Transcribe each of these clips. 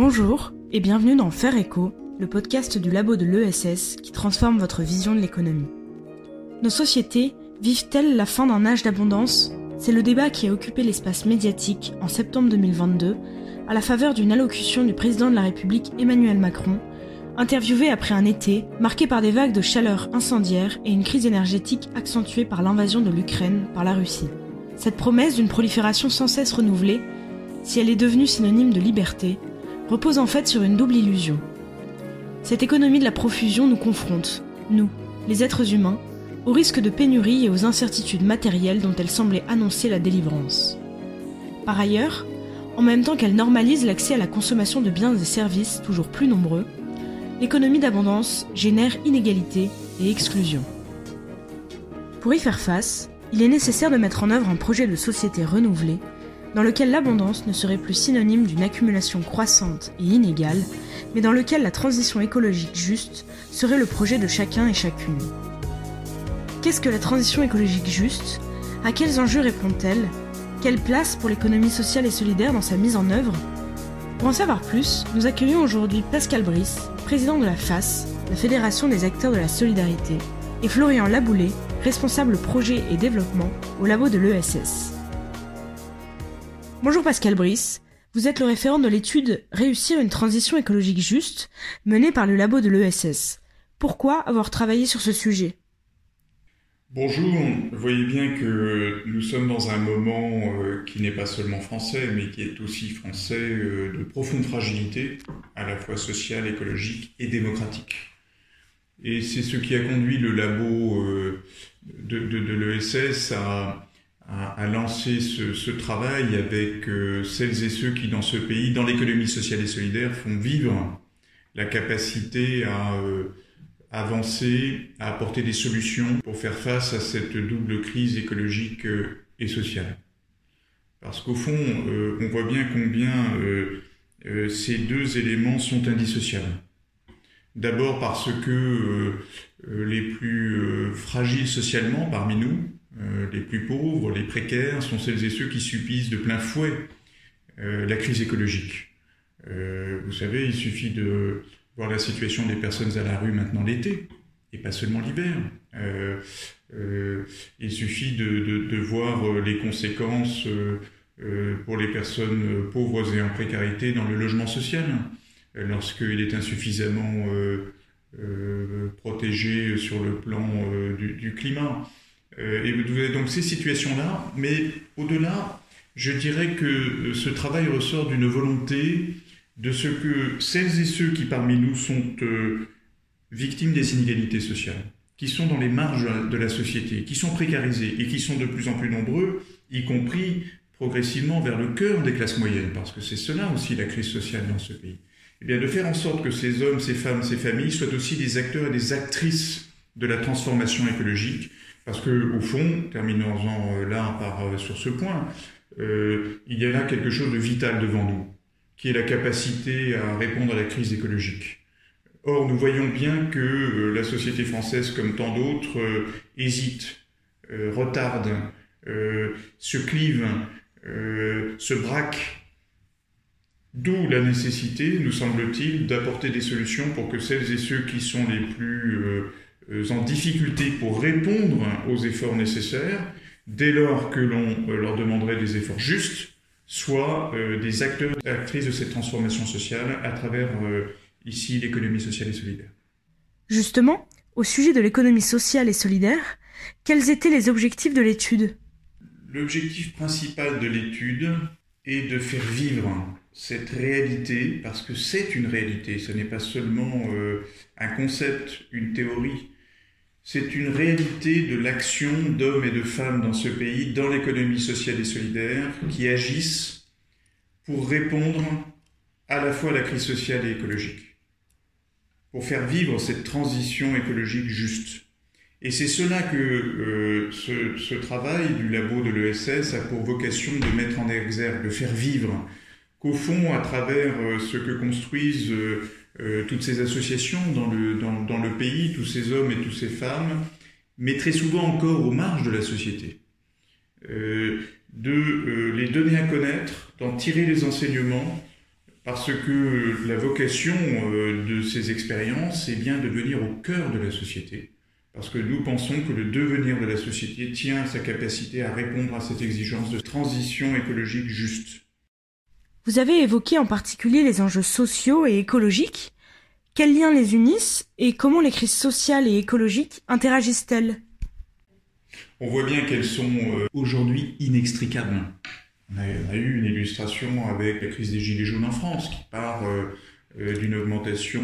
Bonjour et bienvenue dans Faire Écho, le podcast du labo de l'ESS qui transforme votre vision de l'économie. Nos sociétés vivent-elles la fin d'un âge d'abondance? C'est le débat qui a occupé l'espace médiatique en septembre 2022 à la faveur d'une allocution du président de la République Emmanuel Macron, interviewé après un été marqué par des vagues de chaleur incendiaires et une crise énergétique accentuée par l'invasion de l'Ukraine par la Russie. Cette promesse d'une prolifération sans cesse renouvelée, si elle est devenue synonyme de liberté, repose en fait sur une double illusion. Cette économie de la profusion nous confronte, nous, les êtres humains, au risque de pénurie et aux incertitudes matérielles dont elle semblait annoncer la délivrance. Par ailleurs, en même temps qu'elle normalise l'accès à la consommation de biens et services toujours plus nombreux, l'économie d'abondance génère inégalité et exclusion. Pour y faire face, il est nécessaire de mettre en œuvre un projet de société renouvelé dans lequel l'abondance ne serait plus synonyme d'une accumulation croissante et inégale, mais dans lequel la transition écologique juste serait le projet de chacun et chacune. Qu'est-ce que la transition écologique juste? À quels enjeux répond-elle? Quelle place pour l'économie sociale et solidaire dans sa mise en œuvre? Pour en savoir plus, nous accueillons aujourd'hui Pascal Brice, président de la FAS, la Fédération des acteurs de la solidarité, et Florian Laboulé, responsable projet et développement au labo de l'ESS. Bonjour Pascal Brice, vous êtes le référent de l'étude Réussir une transition écologique juste menée par le labo de l'ESS. Pourquoi avoir travaillé sur ce sujet? Bonjour, vous voyez bien que nous sommes dans un moment euh, qui n'est pas seulement français, mais qui est aussi français euh, de profonde fragilité, à la fois sociale, écologique et démocratique. Et c'est ce qui a conduit le labo euh, de, de l'ESS à à, lancer ce, travail avec euh, celles et ceux qui, dans ce pays, dans l'économie sociale et solidaire, font vivre la capacité à euh, avancer, à apporter des solutions pour faire face à cette double crise écologique euh, et sociale. Parce qu'au fond, on voit bien combien ces deux éléments sont indissociables. D'abord parce que les plus fragiles socialement parmi nous, euh, les plus pauvres, les précaires, sont celles et ceux qui subissent de plein fouet euh, la crise écologique. Euh, vous savez, il suffit de voir la situation des personnes à la rue maintenant l'été, et pas seulement l'hiver. il suffit de, voir les conséquences pour les personnes pauvres et en précarité dans le logement social, lorsqu'il est insuffisamment protégé sur le plan du climat. Euh, et vous avez donc ces situations-là, mais au-delà, je dirais que euh, ce travail ressort d'une volonté de ce que celles et ceux qui parmi nous sont euh, victimes des inégalités sociales, qui sont dans les marges de la société, qui sont précarisés et qui sont de plus en plus nombreux, y compris progressivement vers le cœur des classes moyennes, parce que c'est cela aussi la crise sociale dans ce pays. Eh bien, de faire en sorte que ces hommes, ces femmes, ces familles soient aussi des acteurs et des actrices de la transformation écologique, parce que au fond, terminons-en euh, là euh, sur ce point, euh, il y a là quelque chose de vital devant nous, qui est la capacité à répondre à la crise écologique. Or, nous voyons bien que la société française, comme tant d'autres, hésite, retarde, se clive, se braque. D'où la nécessité, nous semble-t-il, d'apporter des solutions pour que celles et ceux qui sont les plus en difficulté pour répondre aux efforts nécessaires, dès lors que l'on euh, leur demanderait des efforts justes, soit euh, des acteurs et actrices de cette transformation sociale à travers ici l'économie sociale et solidaire. Justement, au sujet de l'économie sociale et solidaire, quels étaient les objectifs de l'étude? L'objectif principal de l'étude est de faire vivre cette réalité, parce que c'est une réalité, ce n'est pas seulement un concept, une théorie, c'est une réalité de l'action d'hommes et de femmes dans ce pays, dans l'économie sociale et solidaire, qui agissent pour répondre à la fois à la crise sociale et écologique, pour faire vivre cette transition écologique juste. Et c'est cela que euh, ce, travail du labo de l'ESS a pour vocation de mettre en exergue, de faire vivre, qu'au fond, à travers euh, ce que construisent euh, euh, toutes ces associations dans le, dans, le pays, tous ces hommes et toutes ces femmes, mais très souvent encore aux marges de la société. Euh, de euh, les donner à connaître, d'en tirer les enseignements, parce que la vocation de ces expériences est bien de venir au cœur de la société, parce que nous pensons que le devenir de la société tient à sa capacité à répondre à cette exigence de transition écologique juste. Vous avez évoqué en particulier les enjeux sociaux et écologiques. Quels liens les unissent et comment les crises sociales et écologiques interagissent-elles? On voit bien qu'elles sont euh, aujourd'hui inextricables. On a, eu une illustration avec la crise des Gilets jaunes en France qui part euh, euh, d'une augmentation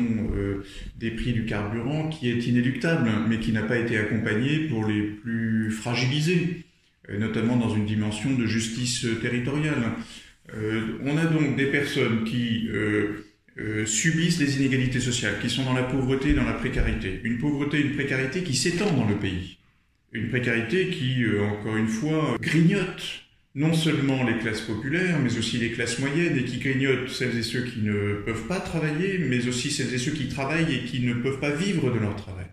des prix du carburant qui est inéluctable, mais qui n'a pas été accompagnée pour les plus fragilisés, notamment dans une dimension de justice territoriale. On a donc des personnes qui subissent les inégalités sociales, qui sont dans la pauvreté et dans la précarité. Une pauvreté et une précarité qui s'étend dans le pays. Une précarité qui, encore une fois, grignote non seulement les classes populaires, mais aussi les classes moyennes, et qui grignotent celles et ceux qui ne peuvent pas travailler, mais aussi celles et ceux qui travaillent et qui ne peuvent pas vivre de leur travail.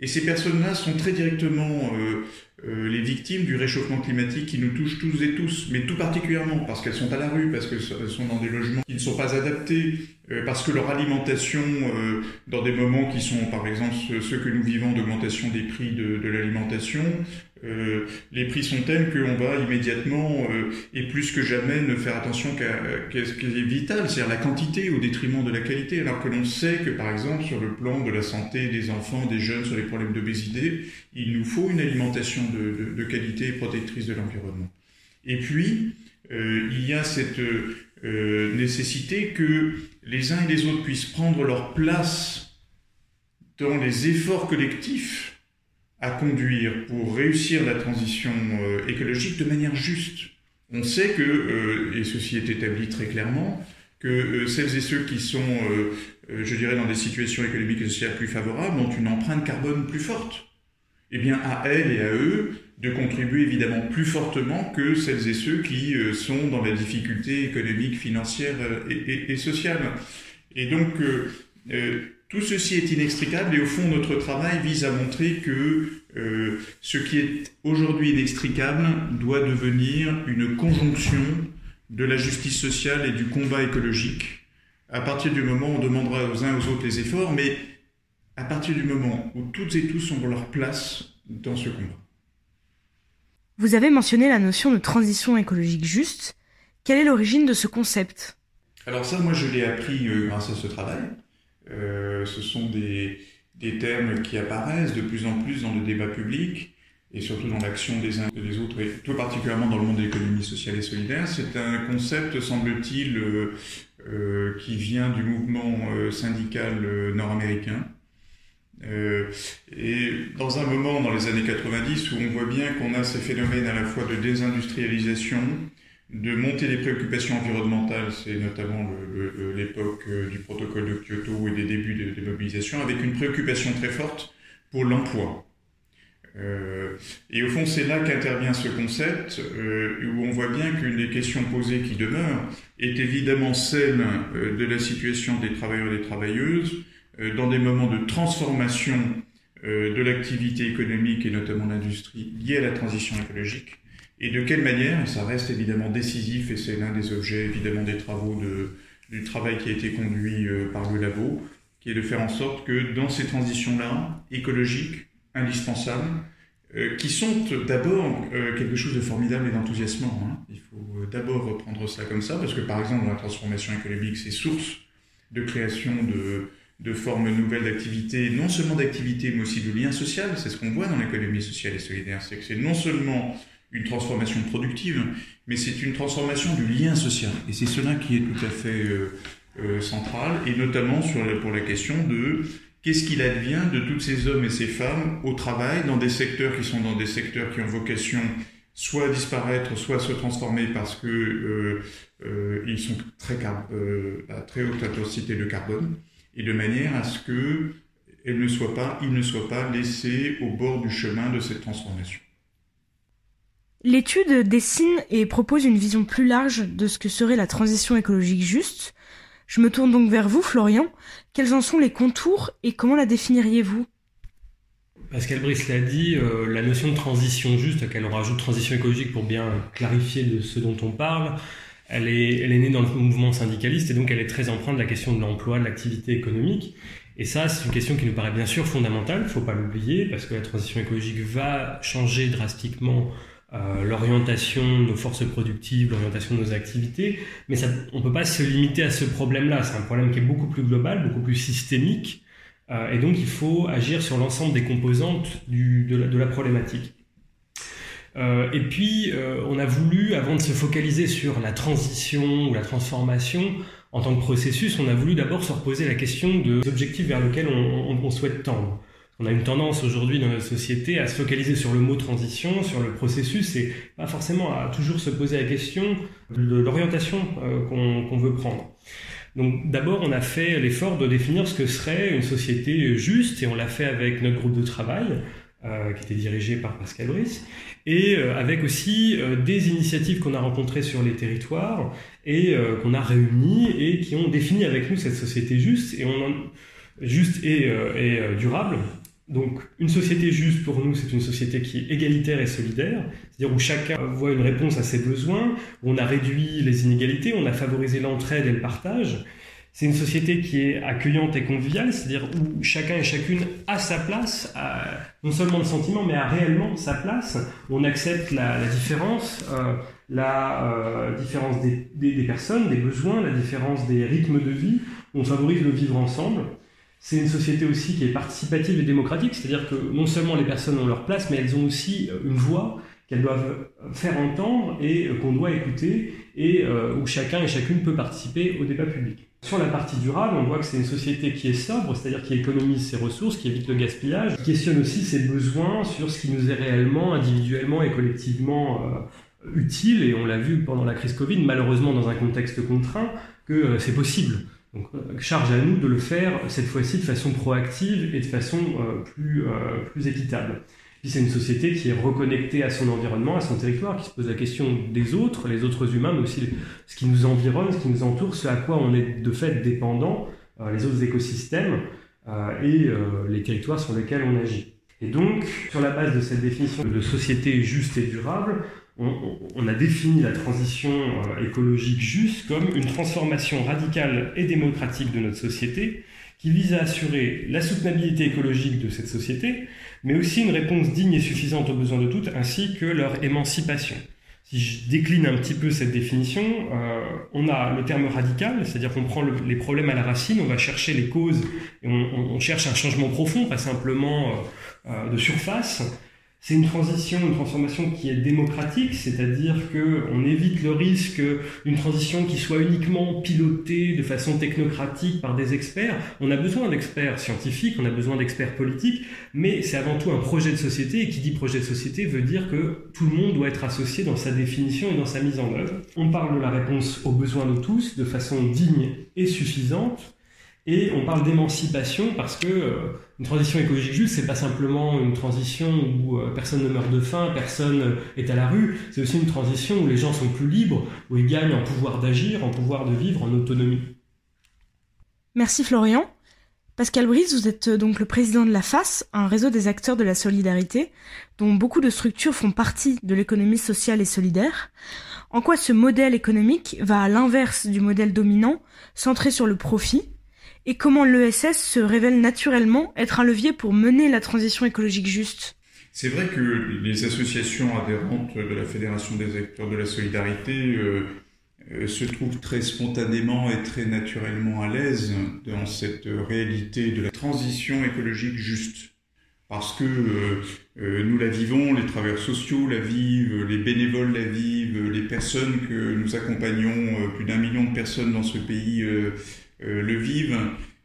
Et ces personnes-là sont très directement euh, euh, les victimes du réchauffement climatique qui nous touche tous et tous, mais tout particulièrement parce qu'elles sont à la rue, parce qu'elles sont dans des logements qui ne sont pas adaptés, euh, parce que leur alimentation, dans des moments qui sont par exemple ceux que nous vivons d'augmentation des prix de l'alimentation, euh, les prix sont tels qu'on va immédiatement euh, et plus que jamais ne faire attention qu'à ce qui est vital, c'est-à-dire la quantité au détriment de la qualité, alors que l'on sait que par exemple sur le plan de la santé des enfants, des jeunes, sur les problèmes d'obésité, il nous faut une alimentation de, de, qualité et protectrice de l'environnement. Et puis, euh, il y a cette nécessité que les uns et les autres puissent prendre leur place dans les efforts collectifs à conduire pour réussir la transition euh, écologique de manière juste. On sait que, euh, et ceci est établi très clairement, que euh, celles et ceux qui sont, je dirais, dans des situations économiques et sociales plus favorables ont une empreinte carbone plus forte. Eh bien, à elles et à eux de contribuer évidemment plus fortement que celles et ceux qui sont dans la difficulté économique, financière et, et sociale. Et donc, tout ceci est inextricable et au fond notre travail vise à montrer que euh, ce qui est aujourd'hui inextricable doit devenir une conjonction de la justice sociale et du combat écologique. À partir du moment où on demandera aux uns aux autres les efforts, mais à partir du moment où toutes et tous ont leur place dans ce combat. Vous avez mentionné la notion de transition écologique juste. Quelle est l'origine de ce concept? Alors ça, moi, je l'ai appris euh, grâce à ce travail. Euh, ce sont des, des, termes qui apparaissent de plus en plus dans le débat public et surtout dans l'action des uns et des autres, et tout particulièrement dans le monde de l'économie sociale et solidaire. C'est un concept, semble-t-il, euh, euh qui vient du mouvement euh, syndical nord-américain. et dans un moment, dans les années 90, où on voit bien qu'on a ces phénomènes à la fois de désindustrialisation, de monter les préoccupations environnementales, c'est notamment l'époque euh, du protocole de Kyoto et des débuts des mobilisations, avec une préoccupation très forte pour l'emploi. Euh, et au fond, c'est là qu'intervient ce concept, euh, où on voit bien qu'une des questions posées qui demeure est évidemment celle de la situation des travailleurs et des travailleuses dans des moments de transformation de l'activité économique et notamment l'industrie liée à la transition écologique et de quelle manière, ça reste évidemment décisif, et c'est l'un des objets évidemment des travaux de, du travail qui a été conduit euh, par le labo, qui est de faire en sorte que dans ces transitions-là, écologiques, indispensables, euh, qui sont d'abord euh, quelque chose de formidable et d'enthousiasmant. Hein. Il faut d'abord reprendre ça comme ça, parce que par exemple, la transformation écologique, c'est source de création de, de formes nouvelles d'activité, non seulement d'activité, mais aussi de lien social. C'est ce qu'on voit dans l'économie sociale et solidaire, c'est que c'est non seulement une transformation productive, mais c'est une transformation du lien social. Et c'est cela qui est tout à fait euh, euh, central, et notamment sur pour la question de qu'est-ce qu'il advient de tous ces hommes et ces femmes au travail dans des secteurs qui sont dans des secteurs qui ont vocation soit à disparaître, soit à se transformer parce que euh, ils sont très à très haute intensité de carbone, et de manière à ce que ils ne soient pas laissés au bord du chemin de cette transformation. L'étude dessine et propose une vision plus large de ce que serait la transition écologique juste. Je me tourne donc vers vous, Florian. Quels en sont les contours et comment la définiriez-vous? Pascal Brice l'a dit, euh, la notion de transition juste, on rajoute transition écologique pour bien clarifier de ce dont on parle, elle est, elle est née dans le mouvement syndicaliste et donc elle est très empreinte de la question de l'emploi, de l'activité économique. Et ça, c'est une question qui nous paraît bien sûr fondamentale, il ne faut pas l'oublier, parce que la transition écologique va changer drastiquement euh, l'orientation de nos forces productives, l'orientation de nos activités, mais ça, on ne peut pas se limiter à ce problème-là. C'est un problème qui est beaucoup plus global, beaucoup plus systémique, euh, et donc il faut agir sur l'ensemble des composantes du, de, la, de, la, problématique. Euh, et puis, euh, on a voulu, avant de se focaliser sur la transition ou la transformation, en tant que processus, on a voulu d'abord se reposer la question des objectifs vers lesquels on, on, on souhaite tendre. On a une tendance aujourd'hui dans notre société à se focaliser sur le mot transition, sur le processus, et pas forcément à toujours se poser la question de l'orientation euh, qu'on qu veut prendre. Donc d'abord, on a fait l'effort de définir ce que serait une société juste, et on l'a fait avec notre groupe de travail, euh, qui était dirigé par Pascal Brice, et euh, avec aussi euh, des initiatives qu'on a rencontrées sur les territoires et qu'on a réunies et qui ont défini avec nous cette société juste et on en, juste et, et durable. Donc une société juste pour nous, c'est une société qui est égalitaire et solidaire, c'est-à-dire où chacun voit une réponse à ses besoins, où on a réduit les inégalités, on a favorisé l'entraide et le partage, c'est une société qui est accueillante et conviviale, c'est-à-dire où chacun et chacune a sa place, non seulement de sentiment, mais a réellement sa place. On accepte la, différence, euh, la euh, différence des, des, des, personnes, des besoins, la différence des rythmes de vie. On favorise le vivre ensemble. C'est une société aussi qui est participative et démocratique, c'est-à-dire que non seulement les personnes ont leur place, mais elles ont aussi une voix qu'elles doivent faire entendre et qu'on doit écouter, et euh, où chacun et chacune peut participer au débat public. Sur la partie durable, on voit que c'est une société qui est sobre, c'est-à-dire qui économise ses ressources, qui évite le gaspillage, qui questionne aussi ses besoins sur ce qui nous est réellement, individuellement et collectivement euh, utile. Et on l'a vu pendant la crise Covid, malheureusement dans un contexte contraint, que euh, c'est possible. Donc, euh, charge à nous de le faire cette fois-ci de façon proactive et de façon euh, plus, euh, plus équitable. Puis c'est une société qui est reconnectée à son environnement, à son territoire, qui se pose la question des autres, les autres humains, mais aussi ce qui nous environne, ce qui nous entoure, ce à quoi on est de fait dépendant, les autres écosystèmes et les territoires sur lesquels on agit. Et donc, sur la base de cette définition de société juste et durable, on, a défini la transition euh, écologique juste comme une transformation radicale et démocratique de notre société qui vise à assurer la soutenabilité écologique de cette société, mais aussi une réponse digne et suffisante aux besoins de toutes, ainsi que leur émancipation. Si je décline un petit peu cette définition, euh, on a le terme radical, c'est-à-dire qu'on prend le, les problèmes à la racine, on va chercher les causes et on, on cherche un changement profond, pas simplement euh, de surface. C'est une transition, une transformation qui est démocratique, c'est-à-dire qu'on évite le risque d'une transition qui soit uniquement pilotée de façon technocratique par des experts. On a besoin d'experts scientifiques, on a besoin d'experts politiques, mais c'est avant tout un projet de société, et qui dit projet de société veut dire que tout le monde doit être associé dans sa définition et dans sa mise en œuvre. On parle de la réponse aux besoins de tous de façon digne et suffisante, et on parle d'émancipation parce que euh, une transition écologique juste, c'est pas simplement une transition où euh, personne ne meurt de faim, personne est à la rue. C'est aussi une transition où les gens sont plus libres, où ils gagnent en pouvoir d'agir, en pouvoir de vivre, en autonomie. Merci Florian. Pascal Brice, vous êtes donc le président de la FAS, un réseau des acteurs de la solidarité, dont beaucoup de structures font partie de l'économie sociale et solidaire. En quoi ce modèle économique va à l'inverse du modèle dominant, centré sur le profit, et comment l'ESS se révèle naturellement être un levier pour mener la transition écologique juste? C'est vrai que les associations adhérentes de la Fédération des acteurs de la solidarité euh, euh, se trouvent très spontanément et très naturellement à l'aise dans cette réalité de la transition écologique juste. Parce que euh, nous la vivons, les travailleurs sociaux la vivent, les bénévoles la vivent, les personnes que nous accompagnons, plus d'un million de personnes dans ce pays le vivent.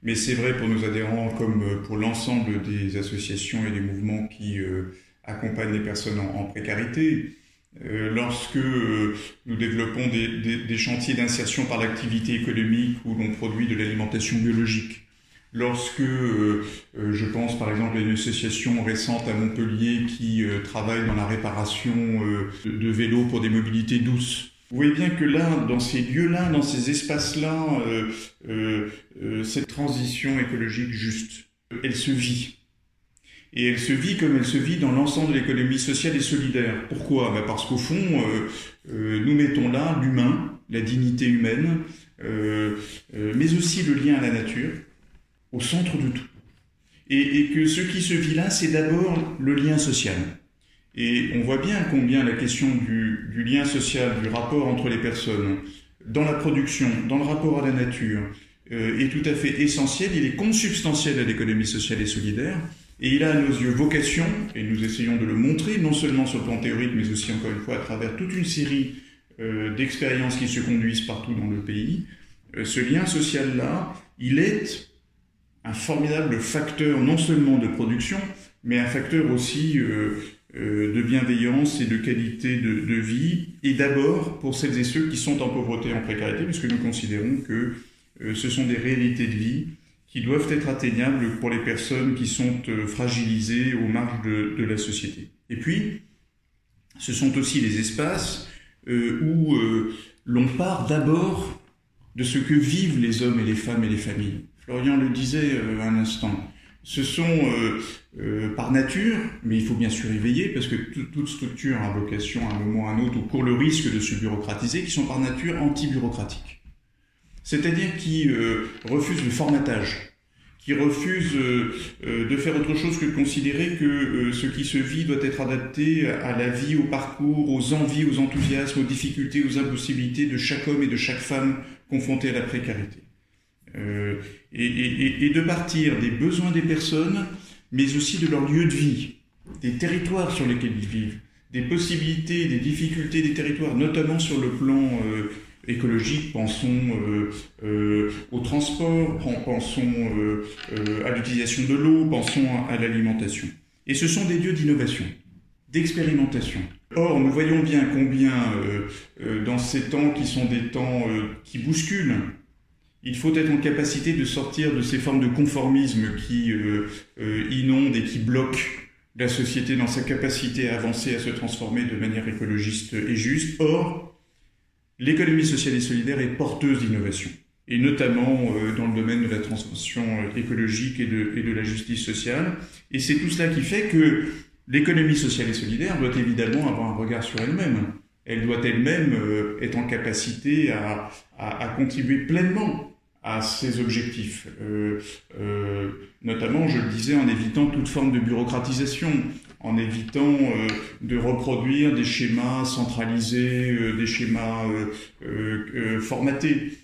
Mais c'est vrai pour nos adhérents comme euh, pour l'ensemble des associations et des mouvements qui euh, accompagnent les personnes en, précarité. lorsque nous développons des, des, chantiers d'insertion par l'activité économique où l'on produit de l'alimentation biologique, lorsque euh, je pense par exemple à une association récente à Montpellier qui euh, travaille dans la réparation euh, de, vélos pour des mobilités douces, vous voyez bien que là, dans ces lieux-là, dans ces espaces-là, euh, euh, euh, cette transition écologique juste, elle se vit. Et elle se vit comme elle se vit dans l'ensemble de l'économie sociale et solidaire. Pourquoi? Ben Parce qu'au fond, nous mettons là l'humain la dignité humaine, mais aussi le lien à la nature, au centre de tout. Et, que ce qui se vit là, c'est d'abord le lien social. Et on voit bien combien la question du, du, lien social, du rapport entre les personnes, dans la production, dans le rapport à la nature, euh, est tout à fait essentiel. Il est consubstantiel à l'économie sociale et solidaire. Et il a à nos yeux vocation, et nous essayons de le montrer, non seulement sur le plan théorique, mais aussi encore une fois à travers toute une série euh, d'expériences qui se conduisent partout dans le pays. Euh, ce lien social-là, il est un formidable facteur non seulement de production, mais un facteur aussi euh, de bienveillance et de qualité de, vie, et d'abord pour celles et ceux qui sont en pauvreté, en précarité, puisque nous considérons que euh, ce sont des réalités de vie qui doivent être atteignables pour les personnes qui sont fragilisées aux marges de, de, la société. Et puis, ce sont aussi les espaces où l'on part d'abord de ce que vivent les hommes et les femmes et les familles. Florian le disait euh, un instant, ce sont euh, euh, par nature, mais il faut bien sûr y veiller parce que toute structure a vocation à un moment ou à un autre ou court le risque de se bureaucratiser, qui sont par nature anti-bureaucratiques. C'est-à-dire qui refusent le formatage, qui refusent de faire autre chose que de considérer que ce qui se vit doit être adapté à la vie, au parcours, aux envies, aux enthousiasmes, aux difficultés, aux impossibilités de chaque homme et de chaque femme confronté à la précarité. Euh, et, de partir des besoins des personnes, mais aussi de leur lieu de vie, des territoires sur lesquels ils vivent, des possibilités, des difficultés des territoires, notamment sur le plan euh, écologique, pensons euh, au transport, pensons à l'utilisation de l'eau, pensons à l'alimentation. Et ce sont des lieux d'innovation, d'expérimentation. Or, nous voyons bien combien, dans ces temps qui sont des temps qui bousculent, il faut être en capacité de sortir de ces formes de conformisme qui euh, euh, inondent et qui bloquent la société dans sa capacité à avancer, à se transformer de manière écologiste et juste. Or, l'économie sociale et solidaire est porteuse d'innovation, et notamment euh, dans le domaine de la transformation écologique et de, la justice sociale. Et c'est tout cela qui fait que l'économie sociale et solidaire doit évidemment avoir un regard sur elle-même. Elle doit elle-même être en capacité à, à contribuer pleinement à ces objectifs, euh, euh, notamment, je le disais, en évitant toute forme de bureaucratisation, en évitant euh, de reproduire des schémas centralisés, des schémas formatés.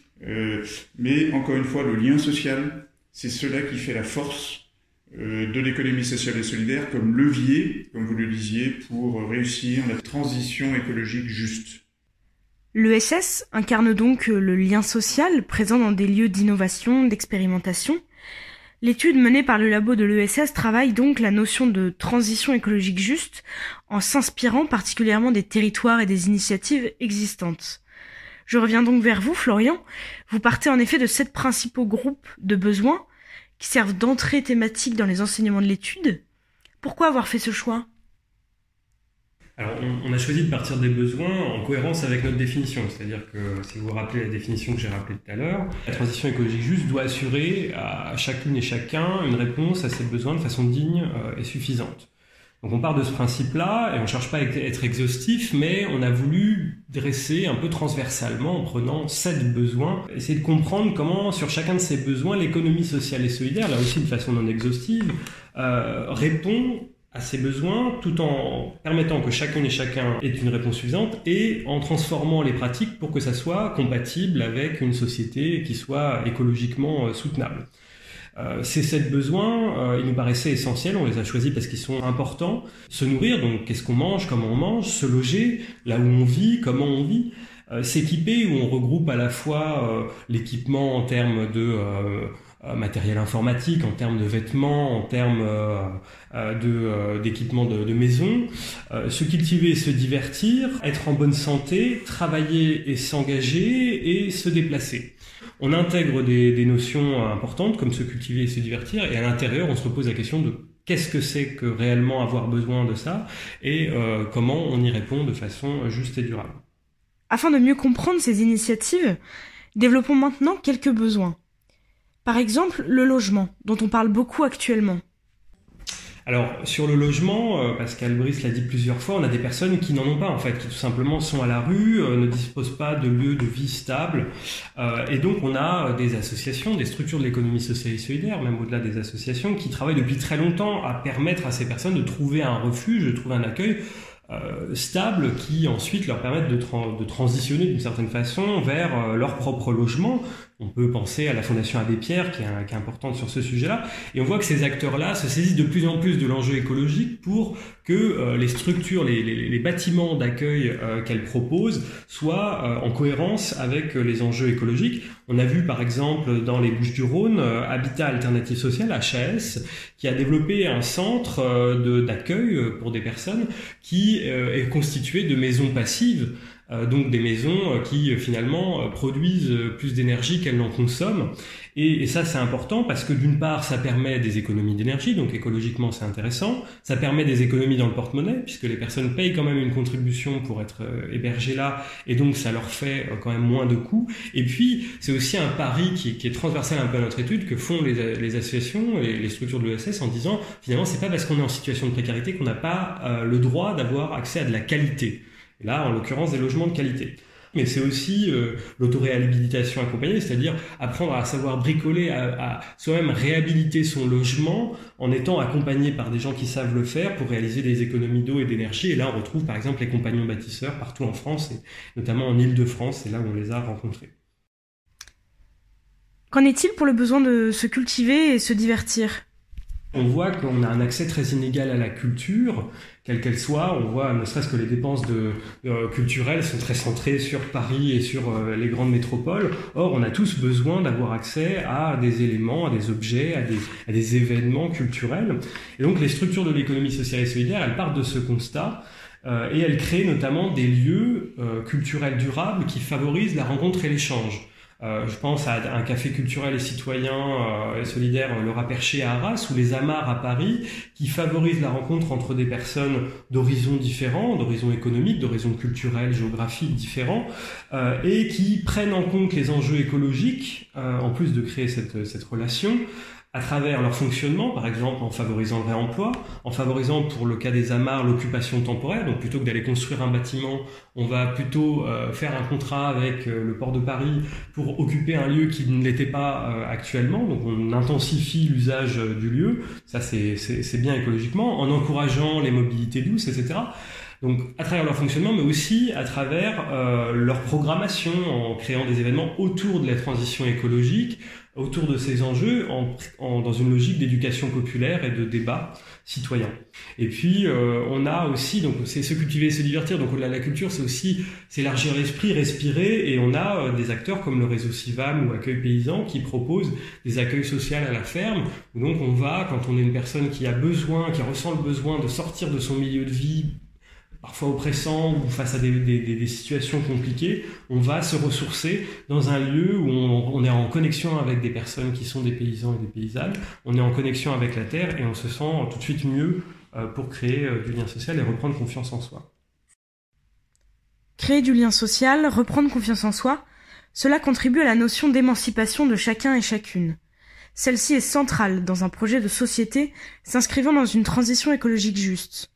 mais encore une fois, le lien social, c'est cela qui fait la force de l'économie sociale et solidaire comme levier, comme vous le disiez, pour réussir la transition écologique juste. L'ESS incarne donc euh, le lien social présent dans des lieux d'innovation, d'expérimentation. L'étude menée par le labo de l'ESS travaille donc la notion de transition écologique juste en s'inspirant particulièrement des territoires et des initiatives existantes. Je reviens donc vers vous, Florian. Vous partez en effet de sept principaux groupes de besoins qui servent d'entrée thématique dans les enseignements de l'étude. Pourquoi avoir fait ce choix? Alors, on, a choisi de partir des besoins en cohérence avec notre définition. C'est-à-dire que, si vous vous rappelez la définition que j'ai rappelée tout à l'heure, la transition écologique juste doit assurer à chacune et chacun une réponse à ses besoins de façon digne euh, et suffisante. Donc on part de ce principe-là et on ne cherche pas à être exhaustif, mais on a voulu dresser un peu transversalement en prenant sept besoins, essayer de comprendre comment sur chacun de ces besoins l'économie sociale et solidaire, là aussi de façon non exhaustive, euh, répond à ses besoins tout en permettant que chacun et chacun ait une réponse suffisante et en transformant les pratiques pour que ça soit compatible avec une société qui soit écologiquement euh, soutenable. Euh, ces sept besoins, euh, ils nous paraissaient essentiels, on les a choisis parce qu'ils sont importants. Se nourrir, donc qu'est-ce qu'on mange, comment on mange, se loger, là où on vit, comment on vit, euh, s'équiper, où on regroupe à la fois l'équipement en termes de euh, matériel informatique, en termes de vêtements, en termes euh, euh, de, d'équipement de, de, maison, se cultiver et se divertir, être en bonne santé, travailler et s'engager et se déplacer. On intègre des, des notions importantes comme se cultiver et se divertir, et à l'intérieur, on se repose la question de qu'est-ce que c'est que réellement avoir besoin de ça et comment on y répond de façon juste et durable. Afin de mieux comprendre ces initiatives, développons maintenant quelques besoins. Par exemple, le logement, dont on parle beaucoup actuellement. alors sur le logement, euh, Pascal Brice l'a dit plusieurs fois, on a des personnes qui n'en ont pas en fait, qui tout simplement sont à la rue, euh, ne disposent pas de lieu de vie stable, euh, et donc on a des associations, des structures de l'économie sociale et solidaire, même au-delà des associations, qui travaillent depuis très longtemps à permettre à ces personnes de trouver un refuge, de trouver un accueil stable qui ensuite leur permettent de, transitionner d'une certaine façon vers leur propre logement on peut penser à la Fondation Abbé Pierre, qui est, importante sur ce sujet-là. Et on voit que ces acteurs-là se saisissent de plus en plus de l'enjeu écologique pour que euh, les structures, les, bâtiments d'accueil euh, qu'elles proposent soient euh, en cohérence avec les enjeux écologiques. On a vu par exemple dans les Bouches-du-Rhône, Habitat Alternative Social, HAS, qui a développé un centre d'accueil pour des personnes qui est constitué de maisons passives. Euh, donc des maisons euh, qui euh, finalement produisent plus d'énergie qu'elles n'en consomment. Et, ça c'est important parce que d'une part ça permet des économies d'énergie, donc écologiquement c'est intéressant, ça permet des économies dans le porte-monnaie puisque les personnes payent quand même une contribution pour être hébergées là et donc ça leur fait quand même moins de coûts. Et puis c'est aussi un pari qui, est transversal un peu à notre étude que font les, associations et les structures de l'ESS en disant finalement c'est pas parce qu'on est en situation de précarité qu'on n'a pas le droit d'avoir accès à de la qualité là, en l'occurrence, des logements de qualité. Mais c'est aussi euh, l'autoréhabilitation accompagnée, c'est-à-dire apprendre à savoir bricoler, à, soi-même réhabiliter son logement en étant accompagné par des gens qui savent le faire pour réaliser des économies d'eau et d'énergie. Et là, on retrouve par exemple les compagnons bâtisseurs partout en France, et notamment en Ile-de-France, c'est là où on les a rencontrés. Qu'en est-il pour le besoin de se cultiver et se divertir? On voit qu'on a un accès très inégal à la culture, quelle qu'elle soit. On voit ne serait-ce que les dépenses de, euh, culturelles sont très centrées sur Paris et sur euh, les grandes métropoles. Or, on a tous besoin d'avoir accès à des éléments, à des objets, à des, événements culturels. Et donc, les structures de l'économie sociale et solidaire, elles partent de ce constat. Euh, et elles créent notamment des lieux culturels durables qui favorisent la rencontre et l'échange. Euh, je pense à un café culturel et citoyen euh, et solidaire, le Raperché à Arras, ou les Amars à Paris, qui favorisent la rencontre entre des personnes d'horizons différents, d'horizons économiques, d'horizons culturels, géographiques différents, euh, et qui prennent en compte les enjeux écologiques, en plus de créer cette, cette relation, à travers leur fonctionnement, par exemple en favorisant le réemploi, en favorisant pour le cas des amarres l'occupation temporaire, donc plutôt que d'aller construire un bâtiment, on va plutôt euh, faire un contrat avec euh, le port de Paris pour occuper un lieu qui ne l'était pas euh, actuellement, donc on intensifie l'usage du lieu, ça c'est bien écologiquement, en encourageant les mobilités douces, etc. Donc à travers leur fonctionnement, mais aussi à travers leur programmation, en créant des événements autour de la transition écologique, autour de ces enjeux en, dans une logique d'éducation populaire et de débat citoyen. Et puis euh, on a aussi donc c'est se cultiver, se divertir. Donc de la culture, c'est aussi s'élargir l'esprit, respirer. Et on a euh, des acteurs comme le réseau Civam ou Accueil Paysan qui proposent des accueils sociaux à la ferme. Donc on va quand on est une personne qui a besoin, qui ressent le besoin de sortir de son milieu de vie parfois oppressant ou face à des, situations compliquées, on va se ressourcer dans un lieu où on, est en connexion avec des personnes qui sont des paysans et des paysannes, on est en connexion avec la terre et on se sent tout de suite mieux euh, pour créer euh, du lien social et reprendre confiance en soi. Créer du lien social, reprendre confiance en soi, cela contribue à la notion d'émancipation de chacun et chacune. Celle-ci est centrale dans un projet de société s'inscrivant dans une transition écologique juste.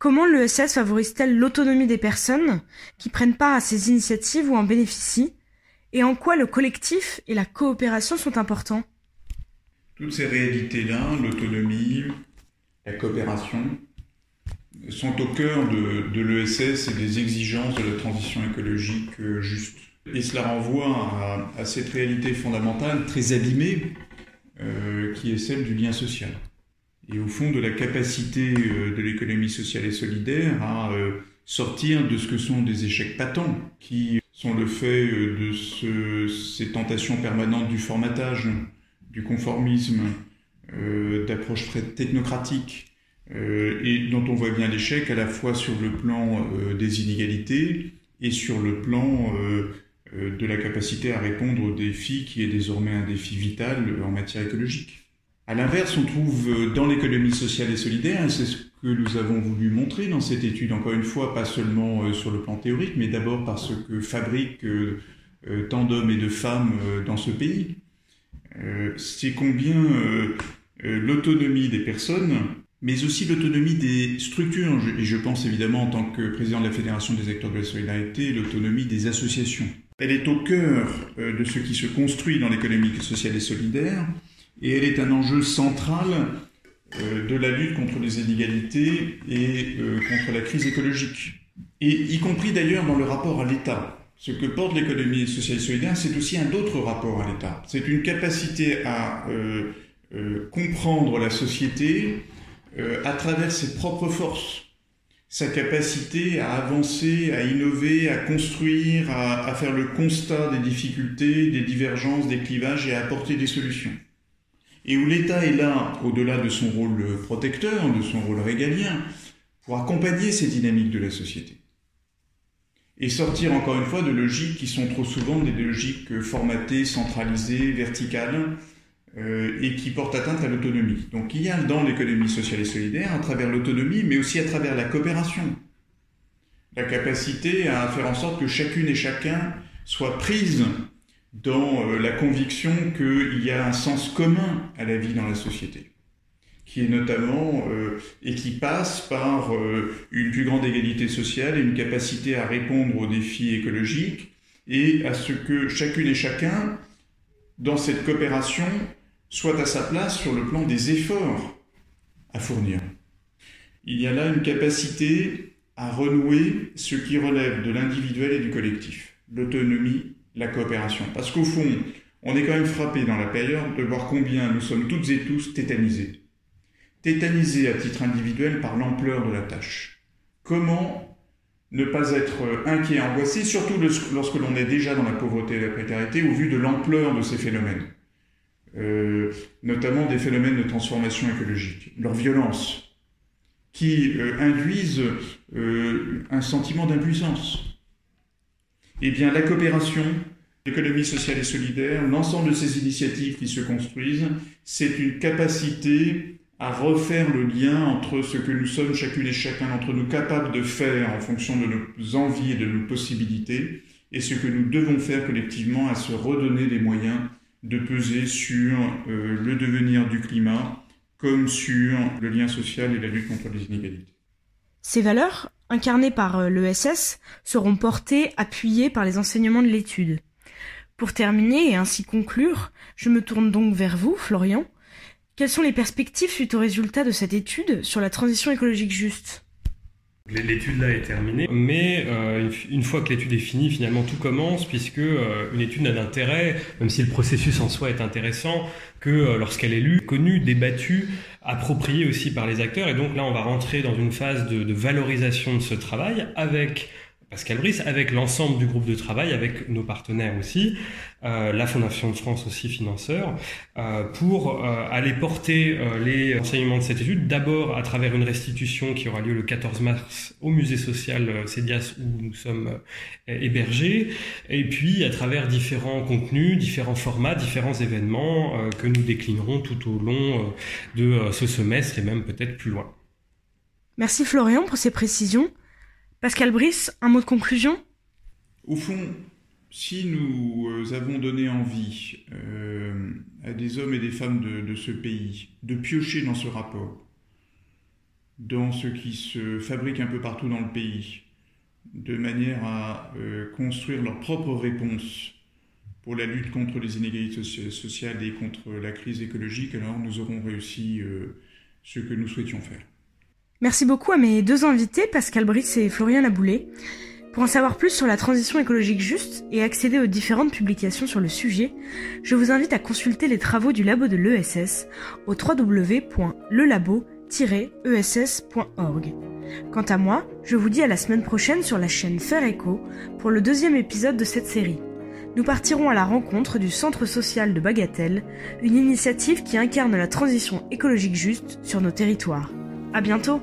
Comment l'ESS favorise-t-elle l'autonomie des personnes qui prennent part à ces initiatives ou en bénéficient? Et en quoi le collectif et la coopération sont importants? Toutes ces réalités-là, l'autonomie, la coopération, sont au cœur de, l'ESS et des exigences de la transition écologique euh, juste. Et cela renvoie à, cette réalité fondamentale, très abîmée, euh, qui est celle du lien social et au fond de la capacité euh, de l'économie sociale et solidaire à euh, sortir de ce que sont des échecs patents, qui sont le fait euh, de ce, ces tentations permanentes du formatage, du conformisme, d'approches très technocratiques, et dont on voit bien l'échec à la fois sur le plan des inégalités et sur le plan de la capacité à répondre aux défis qui est désormais un défi vital en matière écologique. À l'inverse, on trouve euh, dans l'économie sociale et solidaire, et c'est ce que nous avons voulu montrer dans cette étude, encore une fois, pas seulement euh, sur le plan théorique, mais d'abord par ce que fabriquent euh, tant d'hommes et de femmes dans ce pays, c'est combien l'autonomie des personnes mais aussi l'autonomie des structures, et je pense évidemment en tant que président de la Fédération des acteurs de la solidarité, l'autonomie des associations. Elle est au cœur de ce qui se construit dans l'économie sociale et solidaire, et elle est un enjeu central euh, de la lutte contre les inégalités et euh, contre la crise écologique, et y compris d'ailleurs dans le rapport à l'État. Ce que porte l'économie sociale et solidaire, c'est aussi un autre rapport à l'État. C'est une capacité à comprendre la société, euh, à travers ses propres forces, sa capacité à avancer, à innover, à construire, à, à, faire le constat des difficultés, des divergences, des clivages et à apporter des solutions. Et où l'État est là, au-delà de son rôle protecteur, de son rôle régalien, pour accompagner ces dynamiques de la société. Et sortir encore une fois de logiques qui sont trop souvent des logiques formatées, centralisées, verticales, euh, et qui porte atteinte à l'autonomie. Donc il y a dans l'économie sociale et solidaire, à travers l'autonomie, mais aussi à travers la coopération, la capacité à faire en sorte que chacune et chacun soit prise dans euh, la conviction qu'il y a un sens commun à la vie dans la société, qui est notamment euh, et qui passe par une plus grande égalité sociale et une capacité à répondre aux défis écologiques et à ce que chacune et chacun, dans cette coopération, soit à sa place sur le plan des efforts à fournir. Il y a là une capacité à renouer ce qui relève de l'individuel et du collectif, l'autonomie, la coopération. Parce qu'au fond, on est quand même frappé dans la période de voir combien nous sommes toutes et tous tétanisés. Tétanisés à titre individuel par l'ampleur de la tâche. Comment ne pas être inquiet, angoissé, surtout lorsque l'on est déjà dans la pauvreté et la précarité, au vu de l'ampleur de ces phénomènes euh, notamment des phénomènes de transformation écologique, leur violence, qui euh, induisent euh, un sentiment d'impuissance. Eh bien, la coopération, l'économie sociale et solidaire, l'ensemble de ces initiatives qui se construisent, c'est une capacité à refaire le lien entre ce que nous sommes chacune et chacun d'entre nous capables de faire en fonction de nos envies et de nos possibilités, et ce que nous devons faire collectivement à se redonner les moyens de peser sur euh, le devenir du climat comme sur le lien social et la lutte contre les inégalités. Ces valeurs, incarnées par euh, l'ESS, seront portées, appuyées par les enseignements de l'étude. Pour terminer et ainsi conclure, je me tourne donc vers vous, Florian. Quelles sont les perspectives suite aux résultats de cette étude sur la transition écologique juste? L'étude là est terminée, mais euh, une fois que l'étude est finie, finalement tout commence, puisque euh, une étude n'a d'intérêt, même si le processus en soi est intéressant, que euh, lorsqu'elle est lue, connue, débattue, appropriée aussi par les acteurs. Et donc là, on va rentrer dans une phase de, de valorisation de ce travail avec Pascal Brice, avec l'ensemble du groupe de travail, avec nos partenaires aussi, euh, la Fondation de France aussi financeur, euh, pour euh, aller porter euh, les enseignements de cette étude, d'abord à travers une restitution qui aura lieu le 14 mars au musée social CEDIAS où nous sommes hébergés, et puis à travers différents contenus, différents formats, différents événements que nous déclinerons tout au long de ce semestre et même peut-être plus loin. Merci Florian pour ces précisions. Pascal Brice, un mot de conclusion? Au fond, si nous euh, avons donné envie euh, à des hommes et des femmes de, ce pays de piocher dans ce rapport, dans ce qui se fabrique un peu partout dans le pays, de manière à euh, construire leurs propres réponses pour la lutte contre les inégalités sociales et contre la crise écologique, alors nous aurons réussi ce que nous souhaitions faire. Merci beaucoup à mes deux invités, Pascal Brice et Florian Laboulet. Pour en savoir plus sur la transition écologique juste et accéder aux différentes publications sur le sujet, je vous invite à consulter les travaux du labo de l'ESS au www.lelabo-ess.org. Quant à moi, je vous dis à la semaine prochaine sur la chaîne Faire Echo pour le deuxième épisode de cette série. Nous partirons à la rencontre du Centre social de Bagatelle, une initiative qui incarne la transition écologique juste sur nos territoires. À bientôt!